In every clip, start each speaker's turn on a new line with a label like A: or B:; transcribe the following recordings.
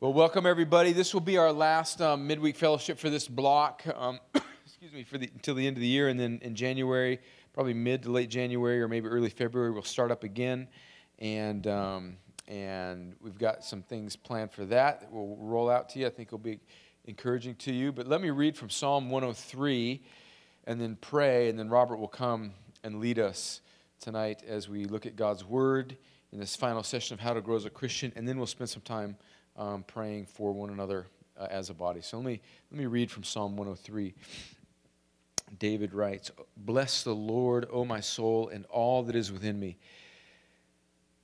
A: Well, welcome everybody. This will be our last um, midweek fellowship for this block. Um, excuse me, for the until the end of the year, and then in January, probably mid to late January or maybe early February, we'll start up again, and um, and we've got some things planned for that that we'll roll out to you. I think will be encouraging to you. But let me read from Psalm 103, and then pray, and then Robert will come and lead us tonight as we look at God's Word in this final session of how to grow as a Christian, and then we'll spend some time um, praying for one another uh, as a body. So let me, let me read from Psalm 103. David writes, Bless the Lord, O my soul, and all that is within me.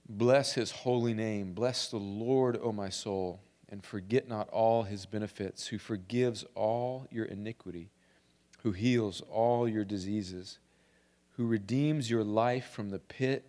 A: Bless his holy name. Bless the Lord, O my soul, and forget not all his benefits, who forgives all your iniquity, who heals all your diseases, who redeems your life from the pit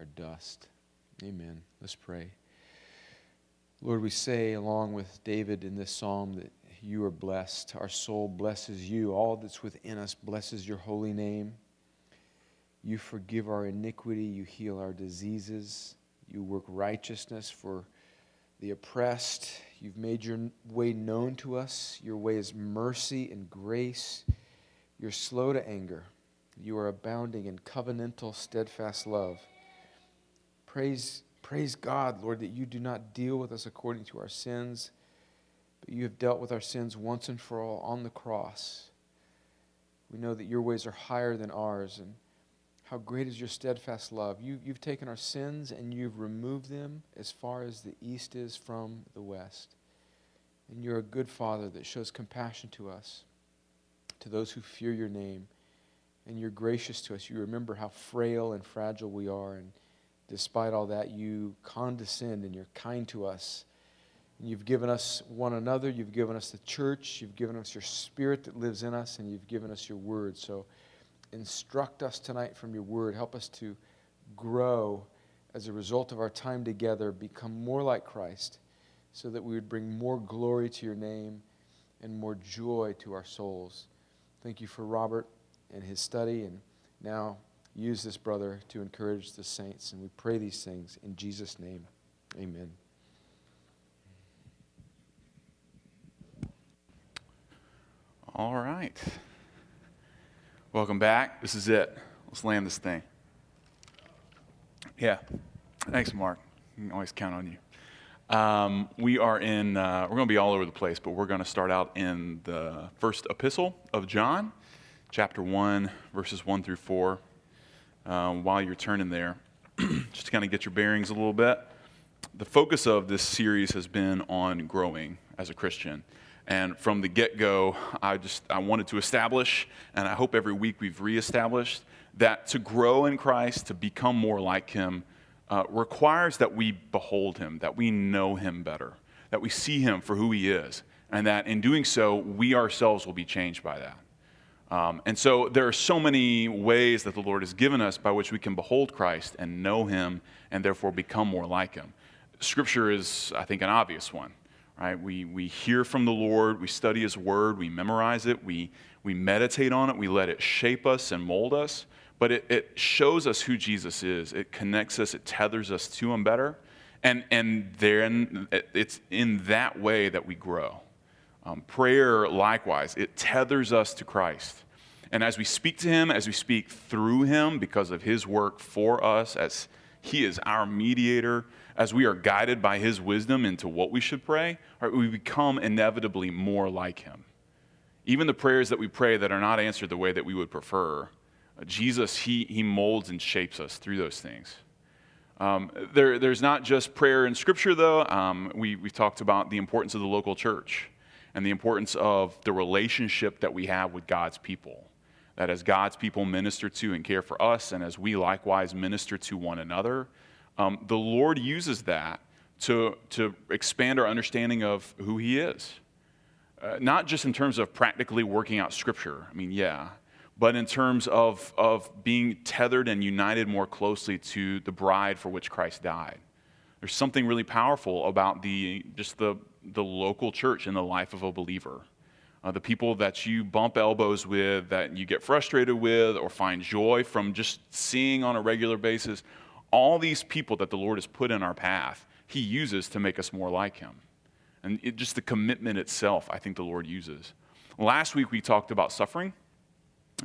A: are dust. Amen. Let's pray. Lord, we say, along with David in this psalm, that you are blessed. Our soul blesses you. All that's within us blesses your holy name. You forgive our iniquity. You heal our diseases. You work righteousness for the oppressed. You've made your way known to us. Your way is mercy and grace. You're slow to anger. You are abounding in covenantal, steadfast love. Praise, praise God, Lord, that you do not deal with us according to our sins, but you have dealt with our sins once and for all on the cross. We know that your ways are higher than ours, and how great is your steadfast love. You, you've taken our sins and you've removed them as far as the east is from the west. And you're a good Father that shows compassion to us, to those who fear your name. And you're gracious to us. You remember how frail and fragile we are. And despite all that, you condescend and you're kind to us. And you've given us one another, you've given us the church, you've given us your spirit that lives in us, and you've given us your word. So instruct us tonight from your word. Help us to grow as a result of our time together, become more like Christ, so that we would bring more glory to your name and more joy to our souls. Thank you for Robert and his study, and now use this brother to encourage the saints. And we pray these things in Jesus' name. Amen.
B: All right. Welcome back. This is it. Let's land this thing. Yeah. Thanks, Mark. You can always count on you. Um, we are in, uh, we're going to be all over the place, but we're going to start out in the first epistle of John, chapter 1, verses 1 through 4 um, while you're turning there, just to kind of get your bearings a little bit. The focus of this series has been on growing as a Christian. And from the get go, I just I wanted to establish, and I hope every week we've reestablished, that to grow in Christ, to become more like Him, uh, requires that we behold Him, that we know Him better, that we see Him for who He is, and that in doing so, we ourselves will be changed by that. Um, and so there are so many ways that the Lord has given us by which we can behold Christ and know Him and therefore become more like Him. Scripture is, I think, an obvious one. Right? We, we hear from the Lord, we study His Word, we memorize it, we, we meditate on it, we let it shape us and mold us. But it, it shows us who Jesus is. It connects us, it tethers us to Him better. And, and then it's in that way that we grow. Um, prayer, likewise, it tethers us to Christ. And as we speak to Him, as we speak through Him because of His work for us, as He is our mediator, as we are guided by His wisdom into what we should pray, right, we become inevitably more like Him. even the prayers that we pray that are not answered the way that we would prefer, uh, Jesus, he, he molds and shapes us through those things. Um, there, there's not just prayer in Scripture, though. Um, we, we talked about the importance of the local church and the importance of the relationship that we have with God's people. That as God's people minister to and care for us, and as we likewise minister to one another, um, the Lord uses that to, to expand our understanding of who He is. Uh, not just in terms of practically working out Scripture, I mean, yeah, but in terms of, of being tethered and united more closely to the bride for which Christ died. There's something really powerful about the, just the, the local church in the life of a believer. Uh, the people that you bump elbows with, that you get frustrated with, or find joy from just seeing on a regular basis, all these people that the Lord has put in our path, He uses to make us more like Him. And it, just the commitment itself, I think the Lord uses. Last week we talked about suffering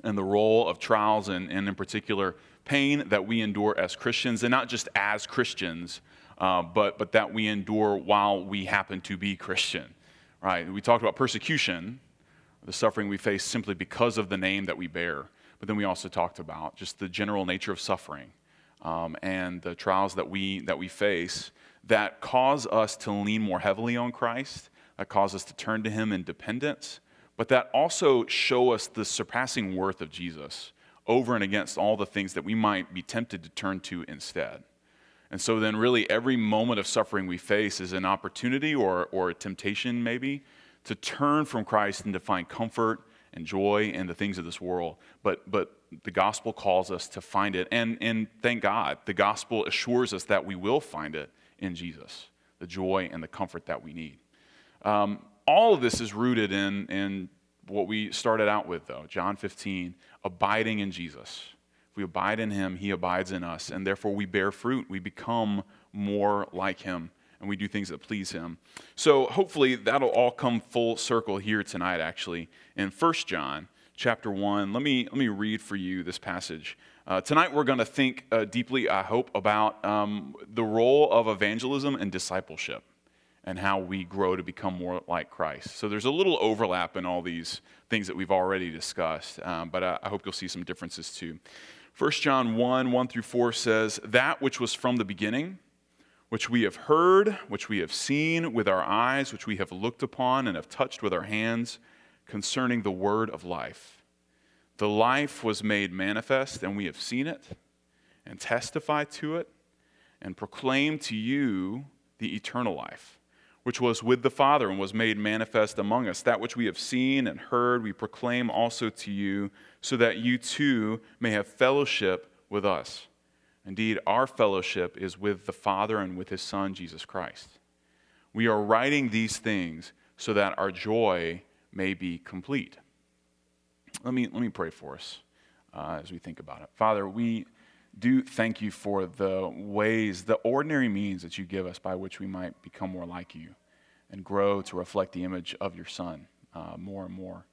B: and the role of trials and, and in particular, pain that we endure as Christians, and not just as Christians, uh, but, but that we endure while we happen to be Christian. Right? We talked about persecution, the suffering we face simply because of the name that we bear. But then we also talked about just the general nature of suffering um, and the trials that we, that we face that cause us to lean more heavily on Christ, that cause us to turn to Him in dependence, but that also show us the surpassing worth of Jesus over and against all the things that we might be tempted to turn to instead. And so then, really, every moment of suffering we face is an opportunity or, or a temptation, maybe, to turn from Christ and to find comfort and joy in the things of this world. But, but the gospel calls us to find it. And, and thank God, the gospel assures us that we will find it in Jesus the joy and the comfort that we need. Um, all of this is rooted in, in what we started out with, though John 15, abiding in Jesus. We abide in him, he abides in us, and therefore we bear fruit. We become more like him, and we do things that please him. So hopefully that'll all come full circle here tonight, actually, in 1 John chapter 1. Let me, let me read for you this passage. Uh, tonight we're going to think uh, deeply, I hope, about um, the role of evangelism and discipleship and how we grow to become more like Christ. So there's a little overlap in all these things that we've already discussed, um, but I, I hope you'll see some differences too. 1 John 1 1 through 4 says, That which was from the beginning, which we have heard, which we have seen with our eyes, which we have looked upon and have touched with our hands concerning the word of life. The life was made manifest, and we have seen it, and testify to it, and proclaim to you the eternal life, which was with the Father and was made manifest among us. That which we have seen and heard, we proclaim also to you, so that you too may have fellowship with us. Indeed, our fellowship is with the Father and with his Son, Jesus Christ. We are writing these things so that our joy may be complete. Let me, let me pray for us uh, as we think about it. Father, we do thank you for the ways, the ordinary means that you give us by which we might become more like you and grow to reflect the image of your Son uh, more and more.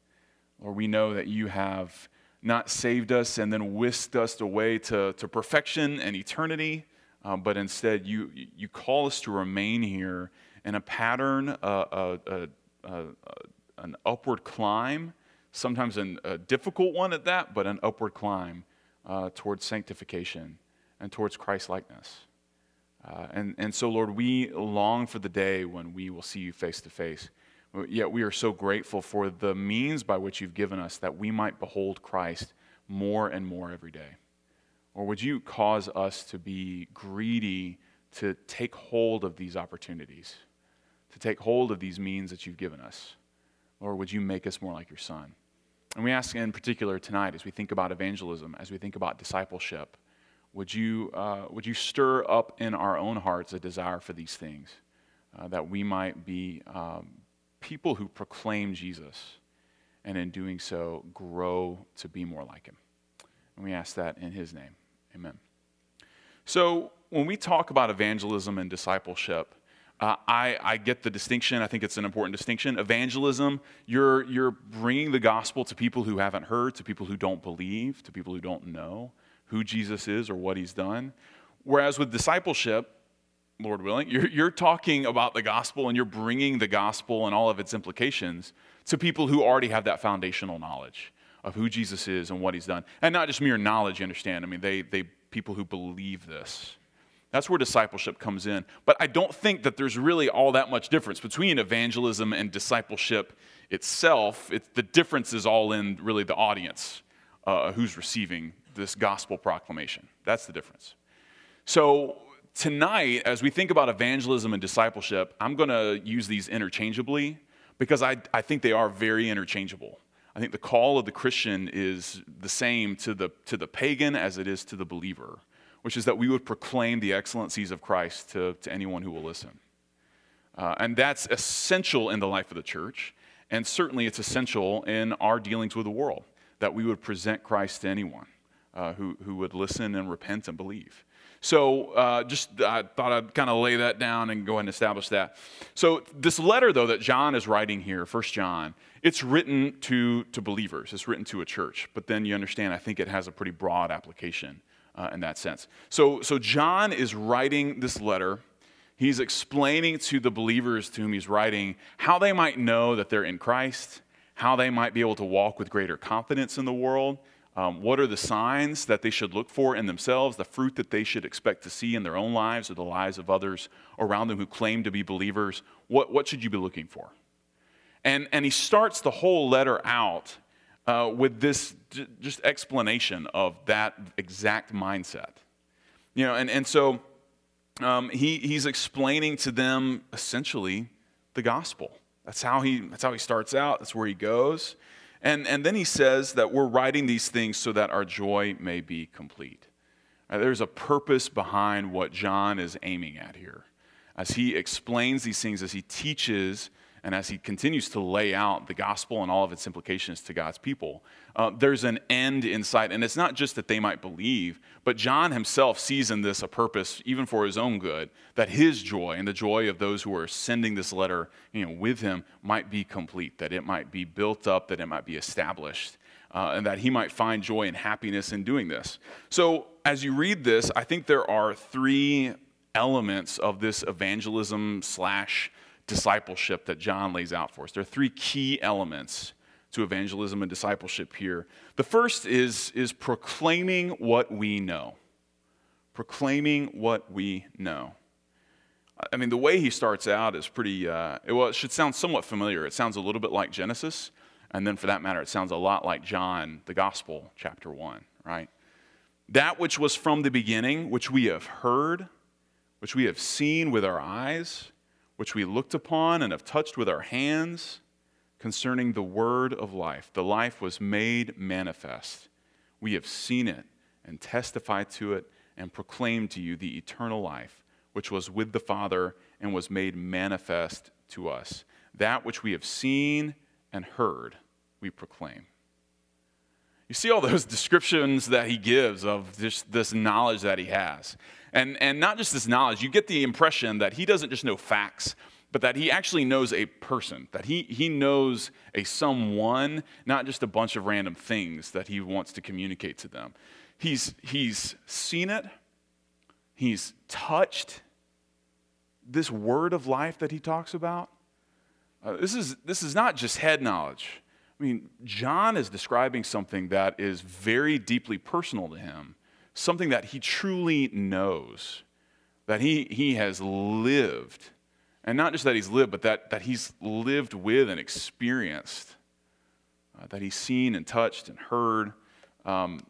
B: Lord, we know that you have not saved us and then whisked us away to, to perfection and eternity, uh, but instead you, you call us to remain here in a pattern, uh, uh, uh an upward climb, sometimes an, a difficult one at that, but an upward climb uh, towards sanctification and towards Christ likeness. Uh, and, and so, Lord, we long for the day when we will see you face to face. Yet we are so grateful for the means by which you've given us that we might behold Christ more and more every day. Or would you cause us to be greedy to take hold of these opportunities, to take hold of these means that you've given us? Or would you make us more like your Son? And we ask in particular tonight, as we think about evangelism, as we think about discipleship, would you, uh, would you stir up in our own hearts a desire for these things, uh, that we might be um, people who proclaim Jesus, and in doing so, grow to be more like him? And we ask that in his name. Amen. So, when we talk about evangelism and discipleship, uh, I, I, get the distinction. I think it's an important distinction. Evangelism, you're, you're bringing the gospel to people who haven't heard, to people who don't believe, to people who don't know who Jesus is or what he's done. Whereas with discipleship, Lord willing, you're, you're talking about the gospel and you're bringing the gospel and all of its implications to people who already have that foundational knowledge of who Jesus is and what he's done. And not just mere knowledge, you understand. I mean, they, they people who believe this. That's where discipleship comes in. But I don't think that there's really all that much difference between evangelism and discipleship itself. It's, the difference is all in really the audience uh, who's receiving this gospel proclamation. That's the difference. So, tonight, as we think about evangelism and discipleship, I'm going to use these interchangeably because I, I think they are very interchangeable. I think the call of the Christian is the same to the, to the pagan as it is to the believer, which is that we would proclaim the excellencies of Christ to, to anyone who will listen. Uh, and that's essential in the life of the church, and certainly it's essential in our dealings with the world, that we would present Christ to anyone uh, who, who would listen and repent and believe. So uh, just I thought I'd kind of lay that down and go ahead and establish that. So this letter, though, that John is writing here, First John, it's written to, to believers. It's written to a church. But then you understand, I think it has a pretty broad application uh, in that sense. So, so John is writing this letter. He's explaining to the believers to whom he's writing how they might know that they're in Christ, how they might be able to walk with greater confidence in the world, um, what are the signs that they should look for in themselves, the fruit that they should expect to see in their own lives or the lives of others around them who claim to be believers? What, what should you be looking for? And, and he starts the whole letter out uh, with this j- just explanation of that exact mindset. You know, and, and so um, he, he's explaining to them essentially the gospel. That's how, he, that's how he starts out, that's where he goes. And, and then he says that we're writing these things so that our joy may be complete. There's a purpose behind what John is aiming at here. As he explains these things, as he teaches and as he continues to lay out the gospel and all of its implications to God's people, uh, there's an end in sight. And it's not just that they might believe, but John himself sees in this a purpose, even for his own good, that his joy and the joy of those who are sending this letter you know, with him might be complete, that it might be built up, that it might be established. Uh, and that he might find joy and happiness in doing this. So, as you read this, I think there are three elements of this evangelism slash discipleship that John lays out for us. There are three key elements to evangelism and discipleship here. The first is, is proclaiming what we know. Proclaiming what we know. I mean, the way he starts out is pretty, uh, it, well, it should sound somewhat familiar. It sounds a little bit like Genesis, and then for that matter, it sounds a lot like John, the Gospel, chapter 1, right? That which was from the beginning, which we have heard, which we have seen with our eyes, which we looked upon and have touched with our hands concerning the word of life. The life was made manifest. We have seen it and testified to it and proclaimed to you the eternal life, which was with the Father and was made manifest to us. That which we have seen and heard, we proclaim. You see all those descriptions that he gives of this, this knowledge that he has. And, and not just this knowledge, you get the impression that he doesn't just know facts, but that he actually knows a person, that he, he knows a someone, not just a bunch of random things that he wants to communicate to them. He's, he's seen it, he's touched this word of life that he talks about. Uh, this, is, this is not just head knowledge. I mean, John is describing something that is very deeply personal to him something that he truly knows, that he, he has lived. And not just that he's lived, but that, that he's lived with and experienced, uh, that he's seen and touched and heard. Um,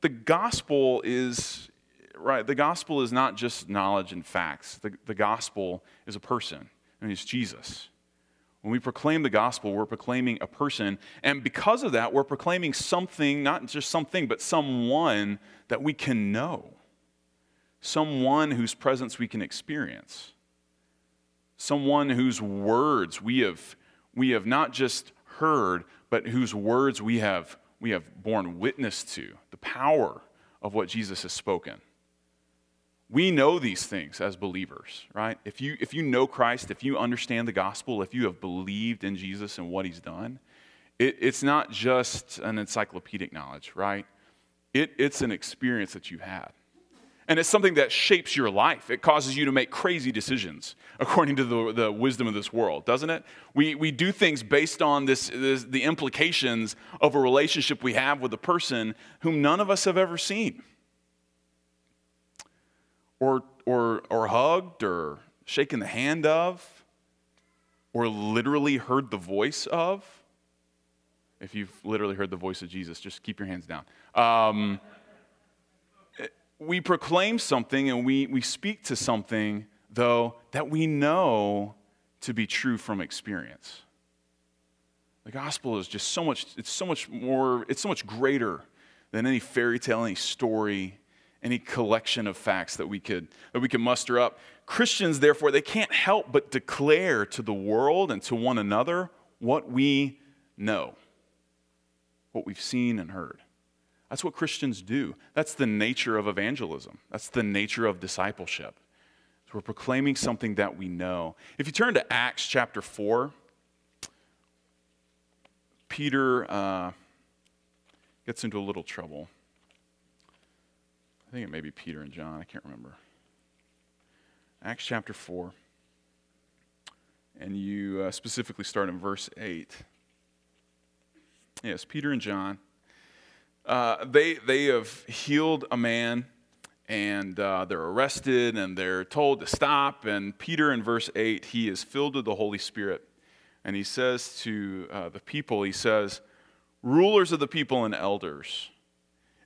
B: the gospel is, right, the gospel is not just knowledge and facts. The, the gospel is a person, and it's Jesus. When we proclaim the gospel, we're proclaiming a person. And because of that, we're proclaiming something, not just something, but someone that we can know. Someone whose presence we can experience. Someone whose words we have, we have not just heard, but whose words we have, we have borne witness to. The power of what Jesus has spoken. We know these things as believers, right? If you, if you know Christ, if you understand the gospel, if you have believed in Jesus and what he's done, it, it's not just an encyclopedic knowledge, right? It, it's an experience that you've had. And it's something that shapes your life. It causes you to make crazy decisions according to the, the wisdom of this world, doesn't it? We, we do things based on this, this, the implications of a relationship we have with a person whom none of us have ever seen, or, or, or hugged, or shaken the hand of, or literally heard the voice of. If you've literally heard the voice of Jesus, just keep your hands down. Um, we proclaim something and we, we speak to something, though, that we know to be true from experience. The gospel is just so much, it's so much more, it's so much greater than any fairy tale, any story, any collection of facts that we could that we could muster up. Christians, therefore, they can't help but declare to the world and to one another what we know, what we've seen and heard. That's what Christians do. That's the nature of evangelism. That's the nature of discipleship. So we're proclaiming something that we know. If you turn to Acts chapter 4, Peter uh, gets into a little trouble. Think it may be Peter and John. I can't remember. Acts chapter 4. And you uh, specifically start in verse 8. Yes, Peter and John. Uh, they, they have healed a man and uh, they're arrested and they're told to stop. And Peter, in verse 8, he is filled with the Holy Spirit. And he says to uh, the people, he says, Rulers of the people and elders,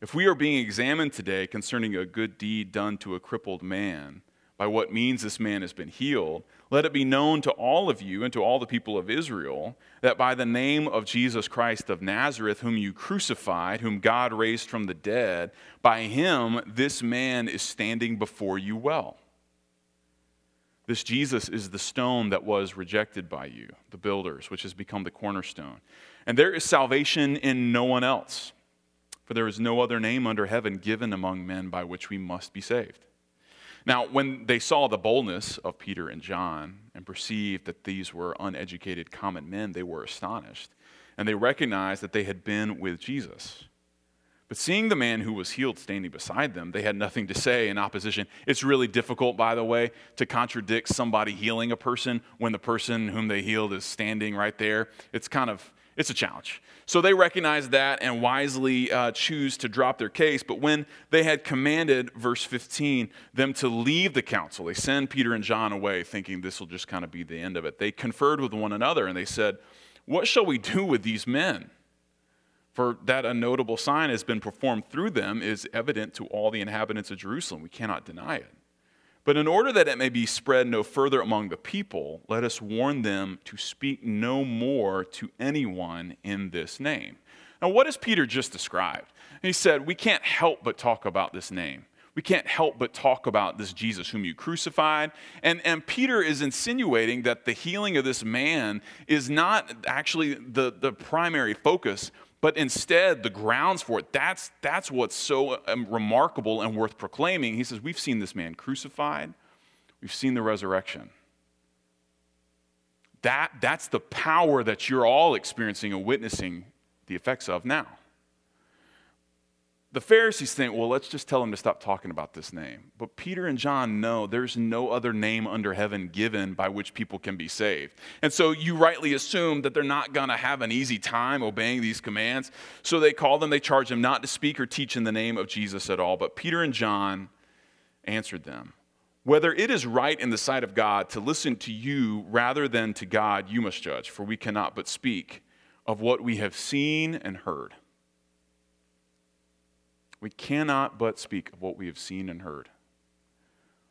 B: if we are being examined today concerning a good deed done to a crippled man, by what means this man has been healed, let it be known to all of you and to all the people of Israel that by the name of Jesus Christ of Nazareth, whom you crucified, whom God raised from the dead, by him this man is standing before you well. This Jesus is the stone that was rejected by you, the builders, which has become the cornerstone. And there is salvation in no one else, for there is no other name under heaven given among men by which we must be saved. Now, when they saw the boldness of Peter and John and perceived that these were uneducated common men, they were astonished. And they recognized that they had been with Jesus. But seeing the man who was healed standing beside them, they had nothing to say in opposition. It's really difficult, by the way, to contradict somebody healing a person when the person whom they healed is standing right there. It's kind of it's a challenge. So they recognize that and wisely uh, choose to drop their case. But when they had commanded, verse 15, them to leave the council, they send Peter and John away, thinking this will just kind of be the end of it. They conferred with one another and they said, What shall we do with these men? For that a notable sign has been performed through them is evident to all the inhabitants of Jerusalem. We cannot deny it. But in order that it may be spread no further among the people, let us warn them to speak no more to anyone in this name. Now, what has Peter just described? He said, We can't help but talk about this name. We can't help but talk about this Jesus whom you crucified. And, and Peter is insinuating that the healing of this man is not actually the, the primary focus, but instead the grounds for it that's that's what's so um, remarkable and worth proclaiming. He says we've seen this man crucified. We've seen the resurrection. That that's the power that you're all experiencing and witnessing the effects of now the Pharisees think, well, let's just tell him to stop talking about this name. But Peter and John know there's no other name under heaven given by which people can be saved. And so you rightly assume that they're not going to have an easy time obeying these commands. So they call them, they charge them not to speak or teach in the name of Jesus at all. But Peter and John answered them Whether it is right in the sight of God to listen to you rather than to God, you must judge, for we cannot but speak of what we have seen and heard. We cannot but speak of what we have seen and heard.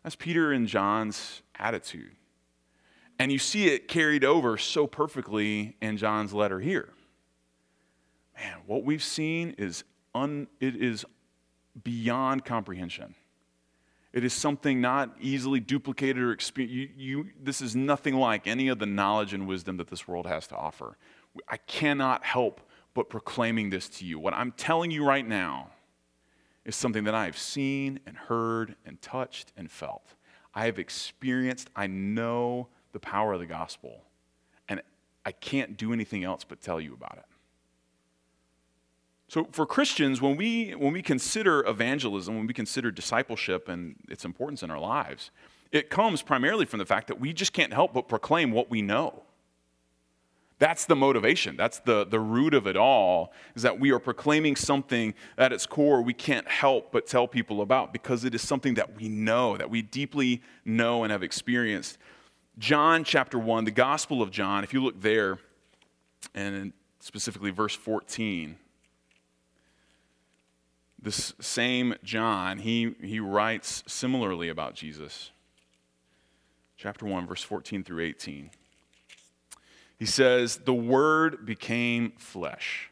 B: That's Peter and John's attitude. And you see it carried over so perfectly in John's letter here. Man, what we've seen is un, it is beyond comprehension. It is something not easily duplicated or experienced. You, you, this is nothing like any of the knowledge and wisdom that this world has to offer. I cannot help but proclaiming this to you. What I'm telling you right now is something that I have seen and heard and touched and felt. I have experienced, I know the power of the gospel, and I can't do anything else but tell you about it. So for Christians, when we when we consider evangelism, when we consider discipleship and its importance in our lives, it comes primarily from the fact that we just can't help but proclaim what we know. That's the motivation. That's the, the root of it all, is that we are proclaiming something at its core we can't help but tell people about because it is something that we know, that we deeply know and have experienced. John chapter 1, the Gospel of John, if you look there, and specifically verse 14, this same John, he, he writes similarly about Jesus. Chapter 1, verse 14 through 18. He says, The Word became flesh.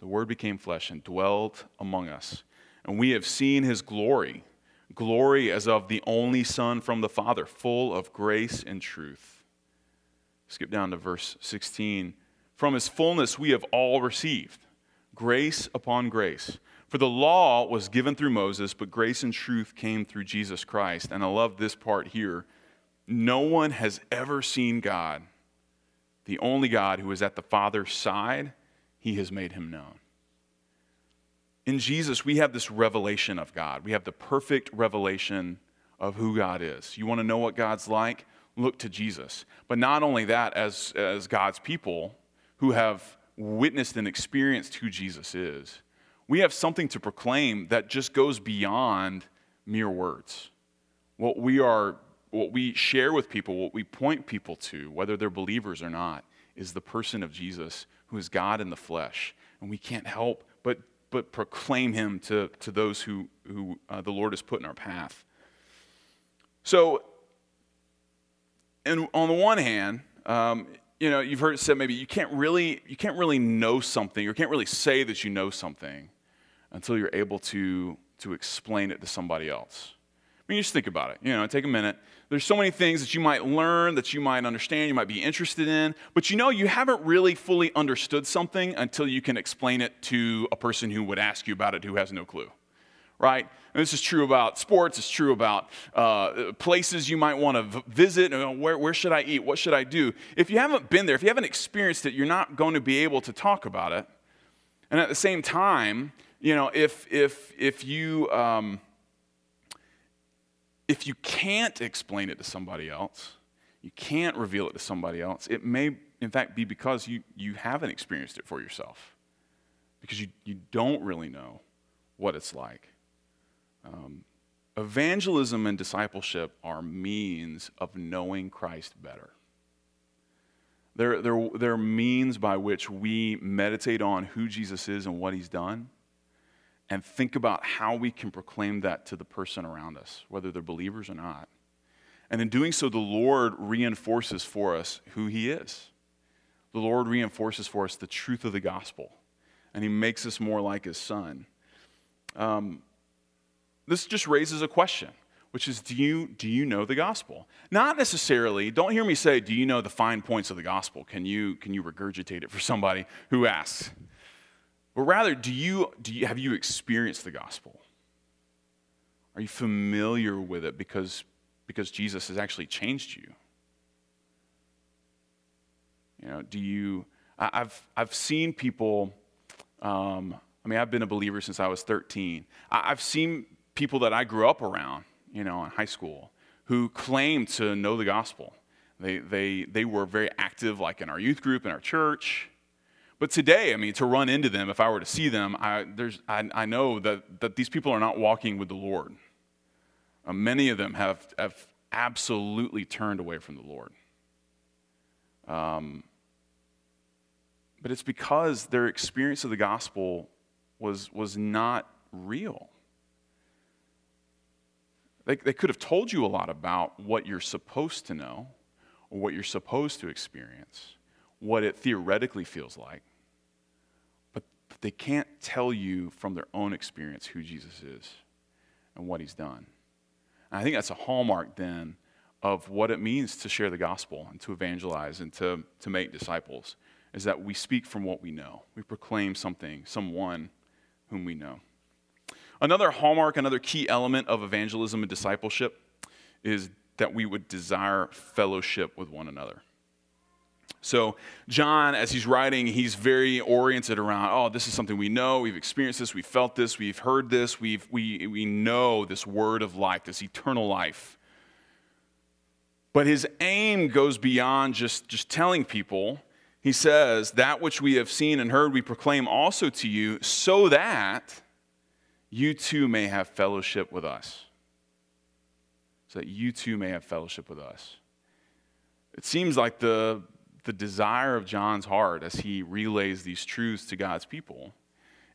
B: The Word became flesh and dwelled among us. And we have seen his glory glory as of the only Son from the Father, full of grace and truth. Skip down to verse 16. From his fullness we have all received grace upon grace. For the law was given through Moses, but grace and truth came through Jesus Christ. And I love this part here. No one has ever seen God the only God who is at the Father's side, he has made him known. In Jesus, we have this revelation of God. We have the perfect revelation of who God is. You want to know what God's like? Look to Jesus. But not only that, as, as God's people who have witnessed and experienced who Jesus is, we have something to proclaim that just goes beyond mere words. What we are what we share with people, what we point people to, whether they're believers or not, is the person of Jesus, who is God in the flesh. And we can't help but, but proclaim him to, to those who, who uh, the Lord has put in our path. So, and on the one hand, um, you know, you've heard it said maybe you can't really you can't really know something, or can't really say that you know something until you're able to to explain it to somebody else. I mean, just think about it. You know, take a minute. There's so many things that you might learn, that you might understand, you might be interested in, but you know, you haven't really fully understood something until you can explain it to a person who would ask you about it who has no clue, right? And this is true about sports, it's true about uh, places you might want to v- visit. Where, where should I eat? What should I do? If you haven't been there, if you haven't experienced it, you're not going to be able to talk about it. And at the same time, you know, if, if, if you, um, if you can't explain it to somebody else, you can't reveal it to somebody else, it may, in fact, be because you, you haven't experienced it for yourself, because you, you don't really know what it's like. Um, evangelism and discipleship are means of knowing Christ better. They're, they're, they're means by which we meditate on who Jesus is and what he's done and think about how we can proclaim that to the person around us, whether they're believers or not. And in doing so, the Lord reinforces for us who He is. The Lord reinforces for us the truth of the gospel, and He makes us more like His Son. Um, this just raises a question, which is do you, do you know the gospel? Not necessarily, don't hear me say, do you know the fine points of the gospel? Can you, can you regurgitate it for somebody who asks? But rather, do you, do you, have you experienced the gospel? Are you familiar with it because, because Jesus has actually changed you? You know, do you, I, have I've seen people, um, I mean, I've been a believer since I was 13. I, I've seen people that I grew up around, you know, in high school, who claimed to know the gospel. They, they, they were very active, like in our youth group, in our church. But today, I mean, to run into them, if I were to see them, I, I, I know that, that these people are not walking with the Lord. Uh, many of them have, have absolutely turned away from the Lord. Um, but it's because their experience of the gospel was, was not real. They, they could have told you a lot about what you're supposed to know or what you're supposed to experience, what it theoretically feels like they can't tell you from their own experience who Jesus is and what he's done. And I think that's a hallmark then of what it means to share the gospel and to evangelize and to, to make disciples is that we speak from what we know. We proclaim something, someone whom we know. Another hallmark, another key element of evangelism and discipleship is that we would desire fellowship with one another. So, John, as he's writing, he's very oriented around, oh, this is something we know, we've experienced this, we've felt this, we've heard this, we've, we, we know this word of life, this eternal life. But his aim goes beyond just, just telling people. He says, That which we have seen and heard, we proclaim also to you, so that you too may have fellowship with us. So that you too may have fellowship with us. It seems like the, the desire of John's heart as he relays these truths to God's people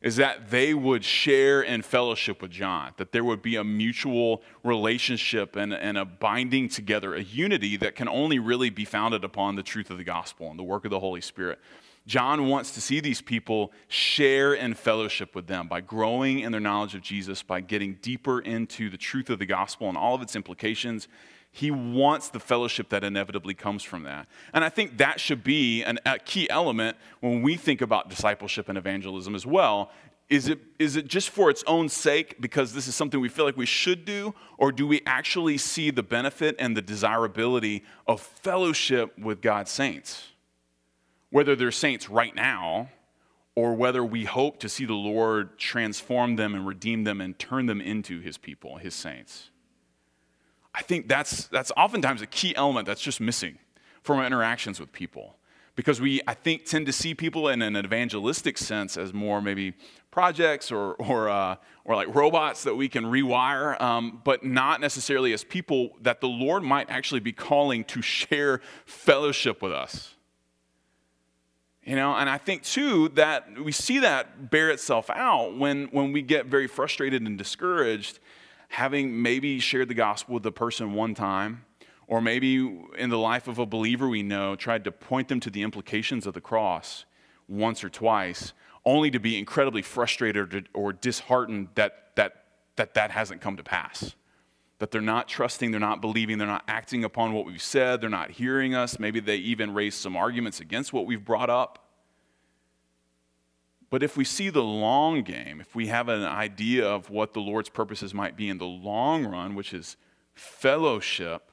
B: is that they would share in fellowship with John, that there would be a mutual relationship and, and a binding together, a unity that can only really be founded upon the truth of the gospel and the work of the Holy Spirit. John wants to see these people share in fellowship with them by growing in their knowledge of Jesus, by getting deeper into the truth of the gospel and all of its implications, he wants the fellowship that inevitably comes from that. And I think that should be an, a key element when we think about discipleship and evangelism as well. Is it, is it just for its own sake because this is something we feel like we should do? Or do we actually see the benefit and the desirability of fellowship with God's saints? Whether they're saints right now or whether we hope to see the Lord transform them and redeem them and turn them into his people, his saints. I think that's, that's oftentimes a key element that's just missing from our interactions with people. Because we, I think, tend to see people in an evangelistic sense as more maybe projects or, or, uh, or like robots that we can rewire, um, but not necessarily as people that the Lord might actually be calling to share fellowship with us. You know, and I think too that we see that bear itself out when, when we get very frustrated and discouraged having maybe shared the gospel with the person one time, or maybe in the life of a believer we know, tried to point them to the implications of the cross once or twice, only to be incredibly frustrated or disheartened that that, that, that hasn't come to pass. That they're not trusting, they're not believing, they're not acting upon what we've said, they're not hearing us. Maybe they even raise some arguments against what we've brought up. But if we see the long game, if we have an idea of what the Lord's purposes might be in the long run, which is fellowship,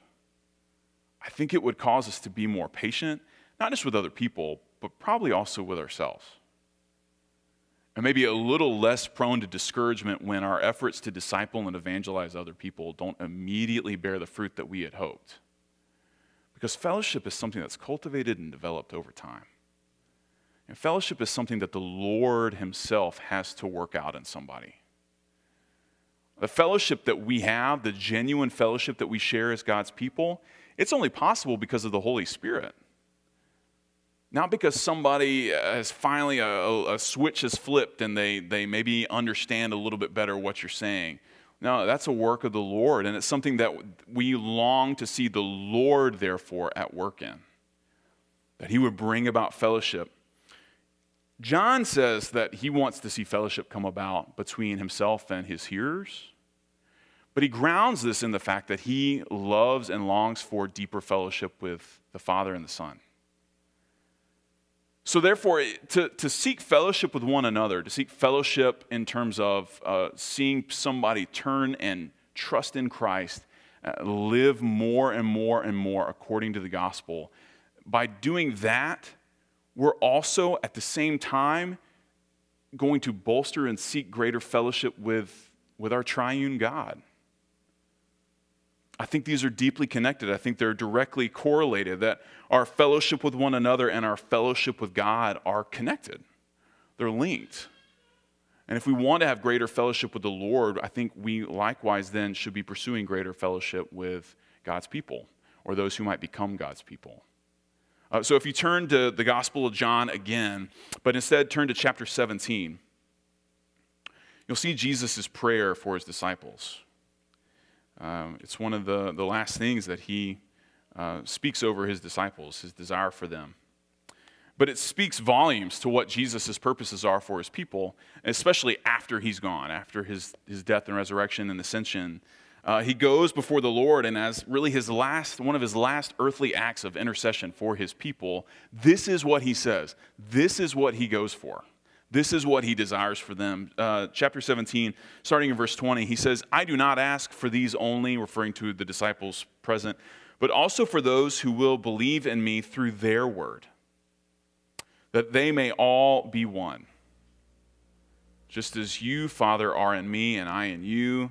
B: I think it would cause us to be more patient, not just with other people, but probably also with ourselves. And maybe a little less prone to discouragement when our efforts to disciple and evangelize other people don't immediately bear the fruit that we had hoped. Because fellowship is something that's cultivated and developed over time. And fellowship is something that the Lord Himself has to work out in somebody. The fellowship that we have, the genuine fellowship that we share as God's people, it's only possible because of the Holy Spirit. Not because somebody has finally, a, a, switch has flipped and they, they maybe understand a little bit better what you're saying. No, that's a work of the Lord, and it's something that we long to see the Lord, therefore, at work in. That He would bring about fellowship John says that he wants to see fellowship come about between himself and his hearers. But he grounds this in the fact that he loves and longs for deeper fellowship with the Father and the Son. So, therefore, to, to seek fellowship with one another, to seek fellowship in terms of uh, seeing somebody turn and trust in Christ, uh, live more and more and more according to the gospel, by doing that, we're also at the same time going to bolster and seek greater fellowship with, with our triune God. I think these are deeply connected. I think they're directly correlated, that our fellowship with one another and our fellowship with God are connected, they're linked. And if we want to have greater fellowship with the Lord, I think we likewise then should be pursuing greater fellowship with God's people or those who might become God's people. Uh, so if you turn to the Gospel of John again, but instead turn to chapter 17, you'll see Jesus' prayer for his disciples. Um, it's one of the, the last things that he uh, speaks over his disciples, his desire for them. But it speaks volumes to what Jesus' purposes are for his people, especially after he's gone, after his, his death and resurrection and ascension. Uh, he goes before the Lord, and as really his last, one of his last earthly acts of intercession for his people, this is what he says. This is what he goes for. This is what he desires for them. Uh, chapter 17, starting in verse 20, he says, I do not ask for these only, referring to the disciples present, but also for those who will believe in me through their word. that they may all be one. Just as you, Father, are in me and I in you,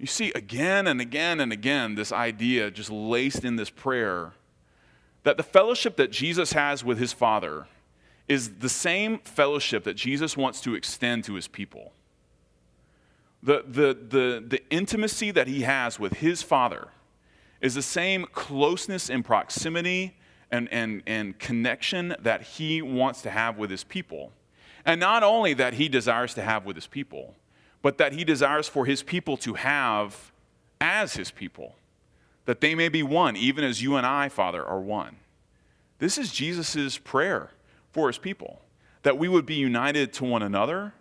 B: You see again and again and again this idea just laced in this prayer that the fellowship that Jesus has with his Father is the same fellowship that Jesus wants to extend to his people. The, the, the, the intimacy that he has with his Father is the same closeness and proximity and, and, and connection that he wants to have with his people. And not only that he desires to have with his people, but that he desires for his people to have as his people, that they may be one, even as you and I, Father, are one. This is Jesus' prayer for his people, that we would be united to one another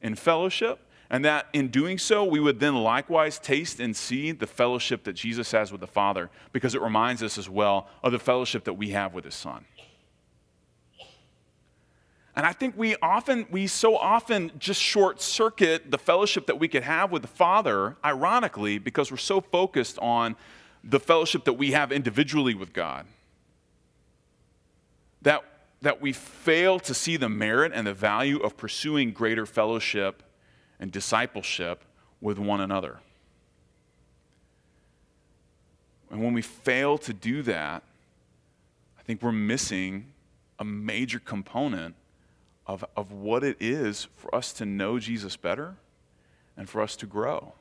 B: in fellowship, and that in doing so, we would then likewise taste and see the fellowship that Jesus has with the Father, because it reminds us as well of the fellowship that we have with his Son. And I think we often, we so often just short circuit the fellowship that we could have with the Father, ironically, because we're so focused on the fellowship that we have individually with God. That, that we fail to see the merit and the value of pursuing greater fellowship and discipleship with one another. And when we fail to do that, I think we're missing a major component of, of what it is for us to know Jesus better and for us to grow.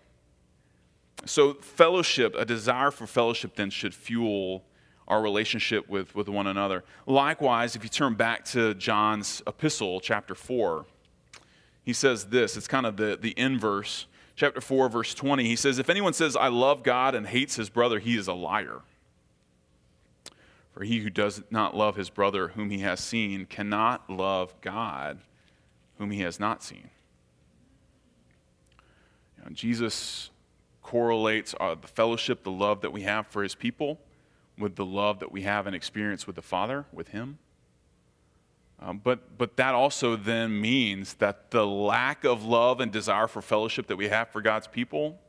B: So, fellowship, a desire for fellowship, then should fuel our relationship with, with one another. Likewise, if you turn back to John's epistle, chapter 4, he says this it's kind of the, the inverse. Chapter 4, verse 20, he says, If anyone says, I love God and hates his brother, he is a liar. For he who does not love his brother whom he has seen cannot love God whom he has not seen. You know, Jesus correlates uh, the fellowship, the love that we have for his people, with the love that we have and experience with the Father, with him. Um, but, but that also then means that the lack of love and desire for fellowship that we have for God's people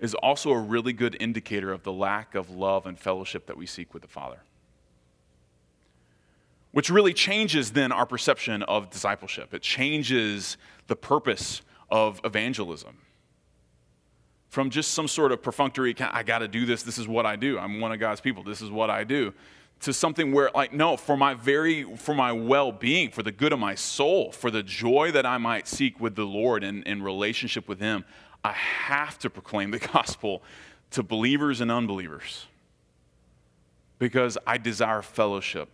B: is also a really good indicator of the lack of love and fellowship that we seek with the Father which really changes then our perception of discipleship. It changes the purpose of evangelism. From just some sort of perfunctory, I got to do this, this is what I do. I'm one of God's people, this is what I do. To something where, like, no, for my very, for my well being, for the good of my soul, for the joy that I might seek with the Lord and in relationship with Him, I have to proclaim the gospel to believers and unbelievers because I desire fellowship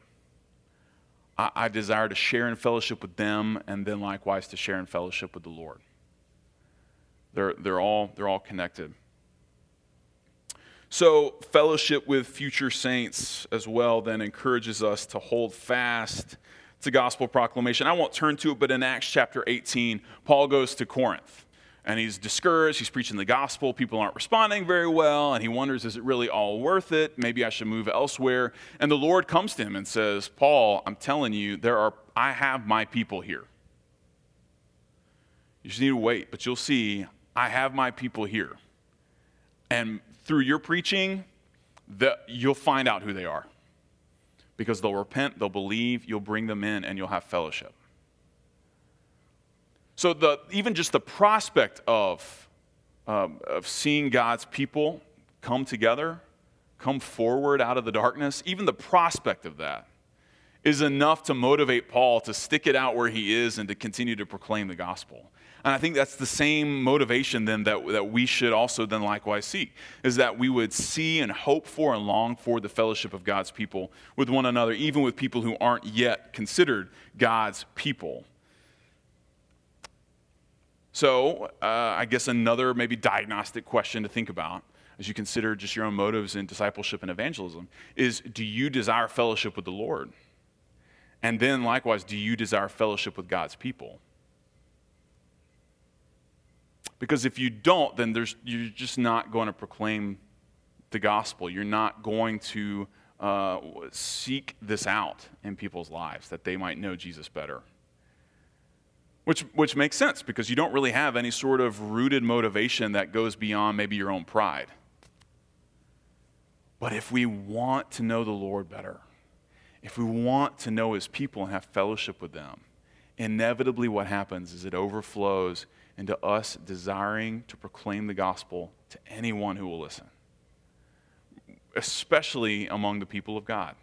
B: I, I desire to share in fellowship with them and then likewise to share in fellowship with the Lord. They're, they're, all, they're all connected. So, fellowship with future saints as well then encourages us to hold fast to gospel proclamation. I won't turn to it, but in Acts chapter 18, Paul goes to Corinth and he's discouraged. He's preaching the gospel. People aren't responding very well. And he wonders, is it really all worth it? Maybe I should move elsewhere. And the Lord comes to him and says, Paul, I'm telling you, there are, I have my people here. You just need to wait, but you'll see, I have my people here. And through your preaching, the, you'll find out who they are. Because they'll repent, they'll believe, you'll bring them in, and you'll have fellowship. So, the, even just the prospect of, um, of seeing God's people come together, come forward out of the darkness, even the prospect of that is enough to motivate Paul to stick it out where he is and to continue to proclaim the gospel. And I think that's the same motivation then that, that we should also then likewise seek, is that we would see and hope for and long for the fellowship of God's people with one another, even with people who aren't yet considered God's people. So, uh, I guess another maybe diagnostic question to think about as you consider just your own motives in discipleship and evangelism is do you desire fellowship with the Lord? And then likewise, do you desire fellowship with God's people? Because if you don't, then you're just not going to proclaim the gospel. You're not going to uh, seek this out in people's lives that they might know Jesus better. Which, which makes sense because you don't really have any sort of rooted motivation that goes beyond maybe your own pride. But if we want to know the Lord better, if we want to know his people and have fellowship with them, inevitably what happens is it overflows into us desiring to proclaim the gospel to anyone who will listen, especially among the people of God.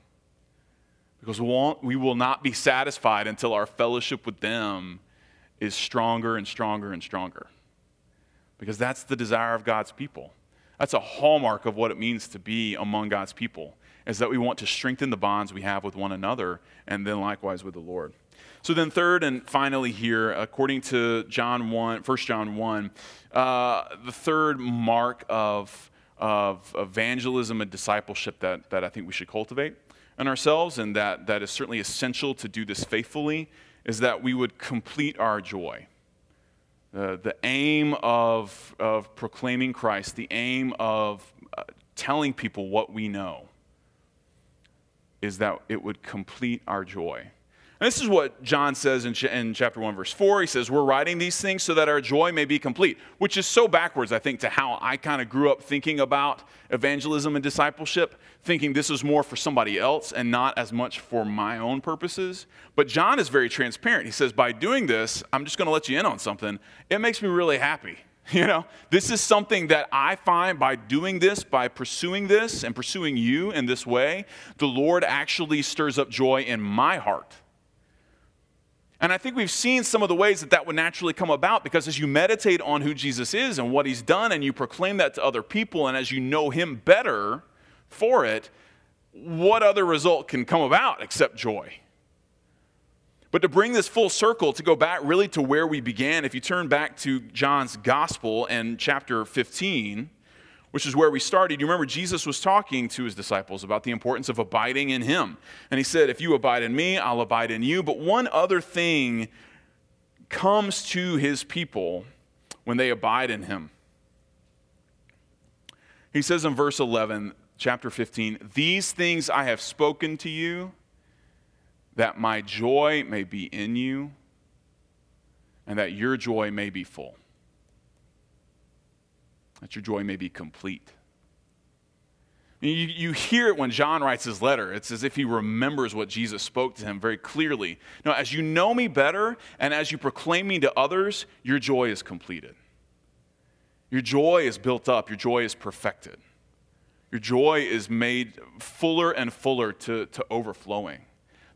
B: Because we we will not be satisfied until our fellowship with them is stronger and stronger and stronger. Because that's the desire of God's people. That's a hallmark of what it means to be among God's people, is that we want to strengthen the bonds we have with one another and then likewise with the Lord. So then, third and finally, here, according to John 1, 1 John 1, uh, the third mark of, of evangelism and discipleship that, that I think we should cultivate in ourselves, and that, that is certainly essential to do this faithfully, is that we would complete our joy. Uh, the aim of, of proclaiming Christ, the aim of uh, telling people what we know, is that it would complete our joy. And this is what John says in, ch- in, chapter 1, verse 4. He says, We're writing these things so that our joy may be complete, which is so backwards, I think, to how I kind of grew up thinking about evangelism and discipleship thinking this is more for somebody else and not as much for my own purposes. But John is very transparent. He says, by doing this, I'm just going to let you in on something. It makes me really happy. You know, this is something that I find by doing this, by pursuing this and pursuing you in this way, the Lord actually stirs up joy in my heart. And I think we've seen some of the ways that that would naturally come about because as you meditate on who Jesus is and what he's done, and you proclaim that to other people, and as you know him better, for it, what other result can come about except joy? But to bring this full circle, to go back really to where we began, if you turn back to John's gospel and chapter 15, which is where we started, you remember Jesus was talking to his disciples about the importance of abiding in him. And he said, If you abide in me, I'll abide in you. But one other thing comes to his people when they abide in him. He says in verse 11, chapter 15 These things I have spoken to you, that my joy may be in you, and that your joy may be full, that your joy may be complete. You, you hear it when John writes his letter. It's as if he remembers what Jesus spoke to him very clearly. Now, as you know me better and as you proclaim me to others, your joy is completed. Your joy is built up, your joy is perfected. Your joy is made fuller and fuller to, to overflowing.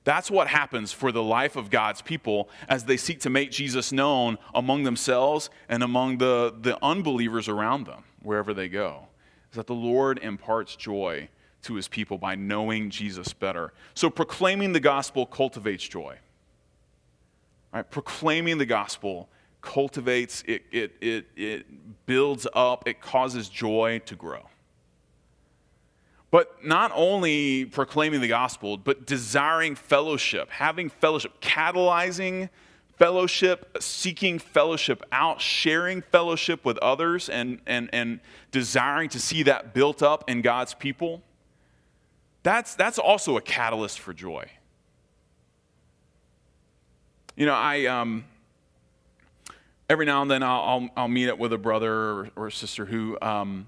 B: That's what happens for the life of God's people as they seek to make Jesus known among themselves and among the, the unbelievers around them, wherever they go. Is that the Lord imparts joy to his people by knowing Jesus better. So proclaiming the gospel cultivates joy. Right? Proclaiming the gospel cultivates, it, it, it, it builds up, it causes joy to grow. But not only proclaiming the gospel, but desiring fellowship, having fellowship, catalyzing fellowship, seeking fellowship out, sharing fellowship with others, and, and, and desiring to see that built up in God's people. That's, that's also a catalyst for joy. You know, I. Um, every now and then I'll, I'll, I'll, meet up with a brother or, or a sister who um,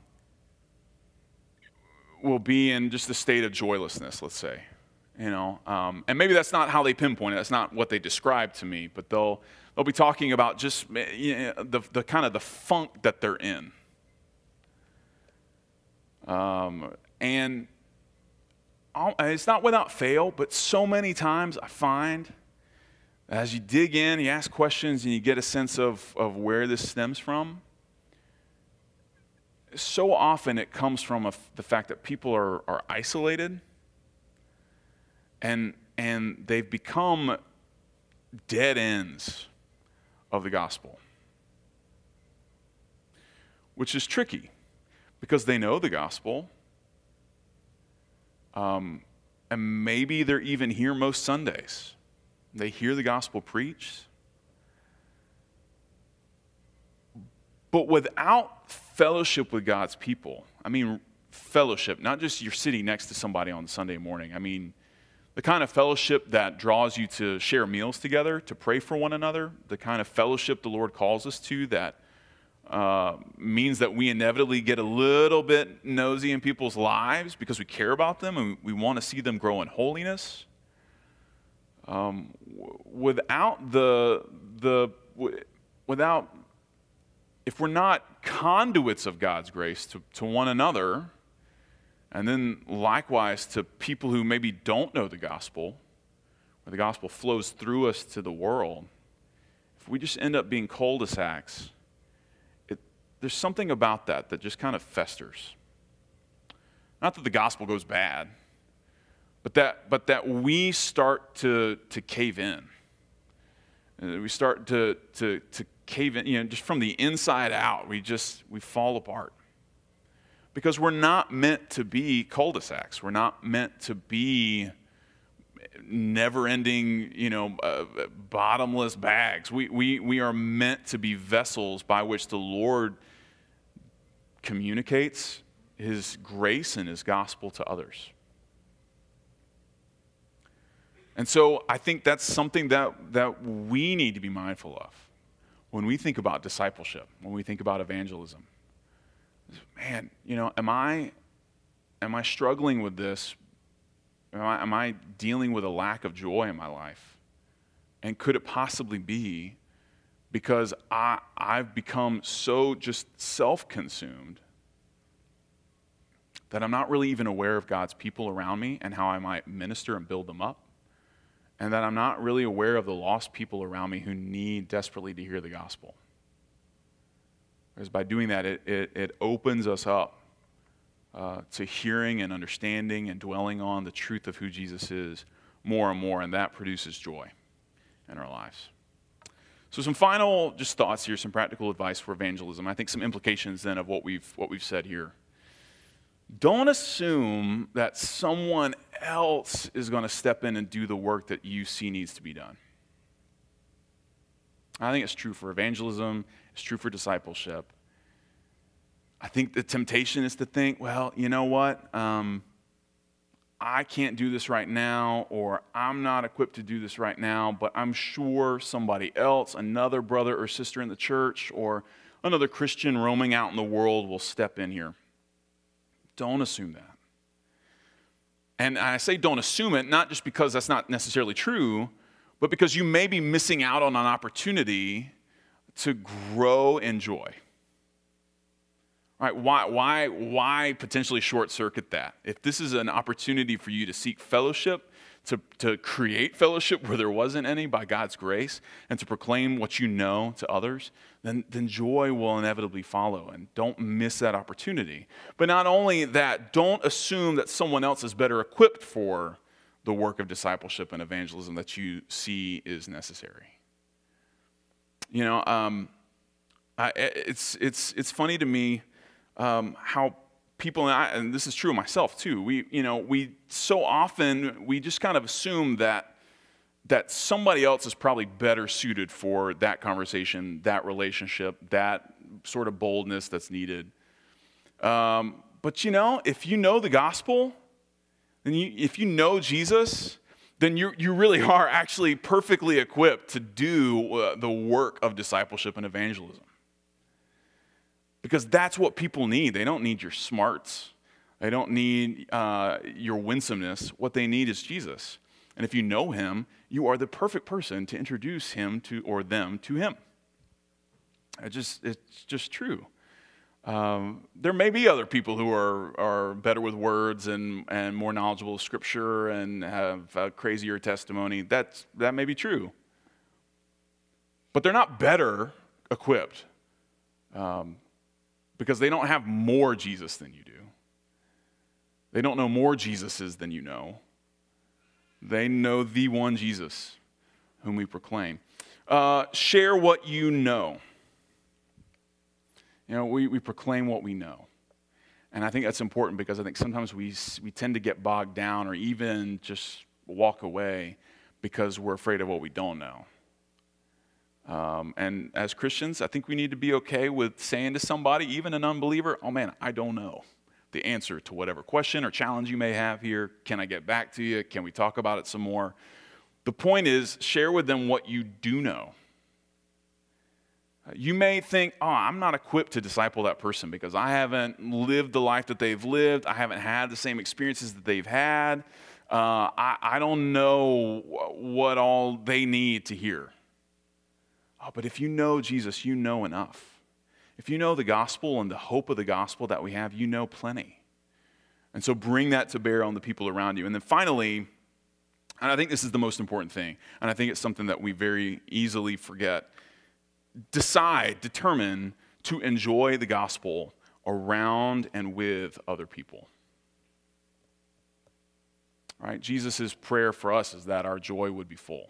B: will be in just a state of joylessness, let's say. You know, um, and maybe that's not how they pinpoint it. That's not what they describe to me. But they'll they'll be talking about just you know, the the kind of the funk that they're in. Um, and I'll, it's not without fail, but so many times I find As you dig in, you ask questions, and you get a sense of, of where this stems from. So often it comes from the fact that people are, are isolated and, and they've become dead ends of the gospel, which is tricky because they know the gospel. Um, and maybe they're even here most Sundays. They hear the gospel preached. But without fellowship with God's people, I mean, fellowship, not just you're sitting next to somebody on Sunday morning. I mean, the kind of fellowship that draws you to share meals together, to pray for one another, the kind of fellowship the Lord calls us to that uh, means that we inevitably get a little bit nosy in people's lives because we care about them and we want to see them grow in holiness. Um, without the, the, without, if we're not conduits of God's grace to, to one another, and then likewise to people who maybe don't know the gospel, where the gospel flows through us to the world, if we just end up being cul-de-sacs, there's something about that that just kind of festers. Not that the gospel goes bad, but that, but that we start to, to cave in. Uh, we start to, to, to cave in, you know, just from the inside out, we just, we fall apart because we're not meant to be cul-de-sacs. We're not meant to be never-ending, you know, uh, bottomless bags. We, we, we are meant to be vessels by which the Lord communicates his grace and his gospel to others. And so I think that's something that, that we need to be mindful of when we think about discipleship, when we think about evangelism man, you know, am I, am I struggling with this? Am I, am I dealing with a lack of joy in my life? And could it possibly be because I, I've become so just self consumed that I'm not really even aware of God's people around me and how I might minister and build them up? And that I'm not really aware of the lost people around me who need desperately to hear the gospel? Because by doing that, it, it, it opens us up uh, to hearing and understanding and dwelling on the truth of who Jesus is more and more, and that produces joy in our lives. So, some final just thoughts here, some practical advice for evangelism. I think some implications then of what we've, what we've said here. Don't assume that someone else is going to step in and do the work that you see needs to be done. I think it's true for evangelism, it's true for discipleship. I think the temptation is to think, well, you know what? Um, I can't do this right now, or I'm not equipped to do this right now, but I'm sure somebody else, another brother or sister in the church, or another Christian roaming out in the world will step in here. Don't assume that. And I say don't assume it, not just because that's not necessarily true, but because you may be missing out on an opportunity to grow in joy. All right, why, why, why potentially short circuit that? If this is an opportunity for you to seek fellowship, to, to create fellowship where there wasn't any by God's grace, and to proclaim what you know to others, then, then joy will inevitably follow. And don't miss that opportunity. But not only that, don't assume that someone else is better equipped for the work of discipleship and evangelism that you see is necessary. You know, um, I, it's, it's, it's funny to me um, how people, and, I, and this is true of myself too, we, you know, we so often, we just kind of assume that, that somebody else is probably better suited for that conversation, that relationship, that sort of boldness that's needed. Um, but you know, if you know the gospel, then you, if you know Jesus, then you, you really are actually perfectly equipped to do uh, the work of discipleship and evangelism. Because that's what people need. They don't need your smarts, they don't need uh, your winsomeness. What they need is Jesus. And if you know him, you are the perfect person to introduce him to or them to him. It just, it's just true. Um, there may be other people who are, are better with words and, and more knowledgeable of Scripture and have a crazier testimony. That's, that may be true. but they're not better equipped um, because they don't have more Jesus than you do. They don't know more Jesuses than you know. They know the one Jesus whom we proclaim. Uh, share what you know. You know, we, we proclaim what we know. And I think that's important because I think sometimes we, we tend to get bogged down or even just walk away because we're afraid of what we don't know. Um, and as Christians, I think we need to be okay with saying to somebody, even an unbeliever, oh man, I don't know the answer to whatever question or challenge you may have here. Can I get back to you? Can we talk about it some more? The point is, share with them what you do know. You may think, oh, I'm not equipped to disciple that person because I haven't lived the life that they've lived. I haven't had the same experiences that they've had. Uh, I, I don't know what all they need to hear. Oh, but if you know Jesus, you know enough. If you know the gospel and the hope of the gospel that we have, you know plenty. And so bring that to bear on the people around you. And then finally, and I think this is the most important thing, and I think it's something that we very easily forget decide, determine to enjoy the gospel around and with other people. Right? Jesus' prayer for us is that our joy would be full.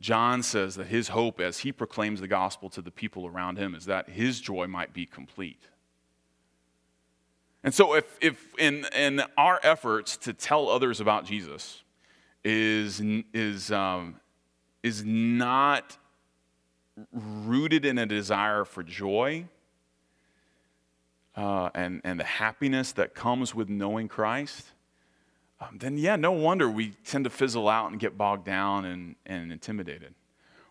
B: John says that his hope as he proclaims the gospel to the people around him is that his joy might be complete. And so, if, if in, in our efforts to tell others about Jesus is, is, um, is not rooted in a desire for joy uh, and, and the happiness that comes with knowing Christ, um, then yeah, no wonder we tend to fizzle out and get bogged down and, and intimidated.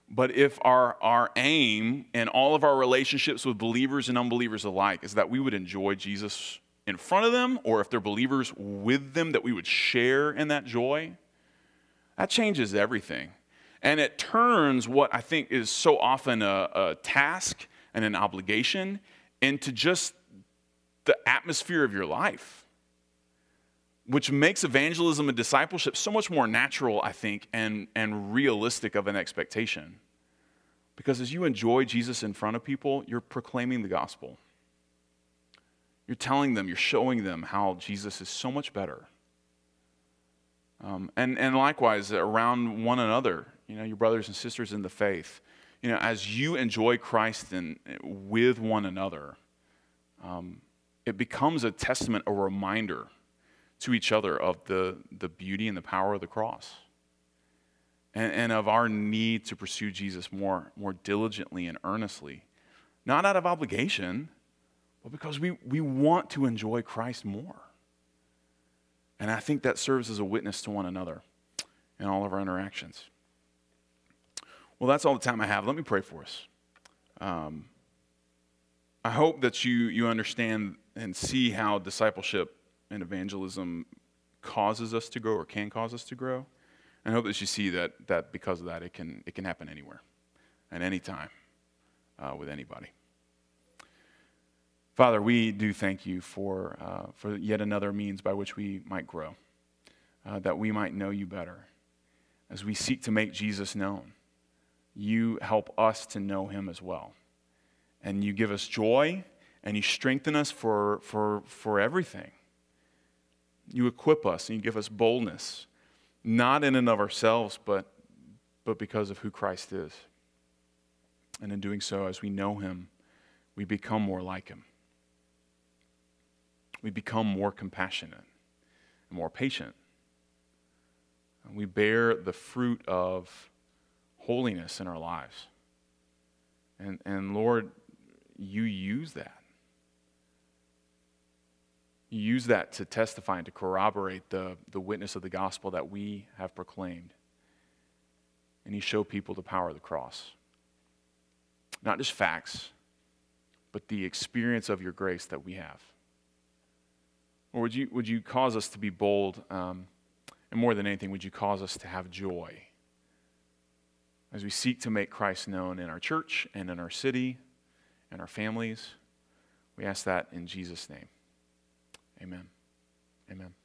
B: But if our, our aim in all of our relationships with believers and unbelievers alike is that we would enjoy Jesus in front of them, or if they're believers with them, that we would share in that joy, that changes everything. And it turns what I think is so often a, a task and an obligation into just the atmosphere of your life which makes evangelism and discipleship so much more natural, I think, and, and realistic of an expectation. Because as you enjoy Jesus in front of people, you're proclaiming the gospel. You're telling them, you're showing them how Jesus is so much better. Um, and, and likewise, around one another, you know, your brothers and sisters in the faith, you know, as you enjoy Christ and with one another, um, it becomes a testament, a reminder to each other of the, the beauty and the power of the cross and, and of our need to pursue Jesus more, more diligently and earnestly, not out of obligation, but because we, we want to enjoy Christ more. And I think that serves as a witness to one another in all of our interactions. Well, that's all the time I have. Let me pray for us. Um, I hope that you, you understand and see how discipleship and evangelism causes us to grow or can cause us to grow. And I hope that you see that, that because of that, it can, it can happen anywhere, and any time, uh, with anybody. Father, we do thank you for, uh, for yet another means by which we might grow, uh, that we might know you better. As we seek to make Jesus known, you help us to know him as well. And you give us joy and you strengthen us for, for, for everything. You equip us and you give us boldness, not in and of ourselves, but, but because of who Christ is. And in doing so, as we know him, we become more like him. We become more compassionate and more patient. And we bear the fruit of holiness in our lives. And, and Lord, you use that use that to testify and to corroborate the, the witness of the gospel that we have proclaimed. And you show people the power of the cross. Not just facts, but the experience of your grace that we have. Or would you, would you cause us to be bold? Um, and more than anything, would you cause us to have joy as we seek to make Christ known in our church and in our city and our families? We ask that in Jesus' name. Amen. Amen.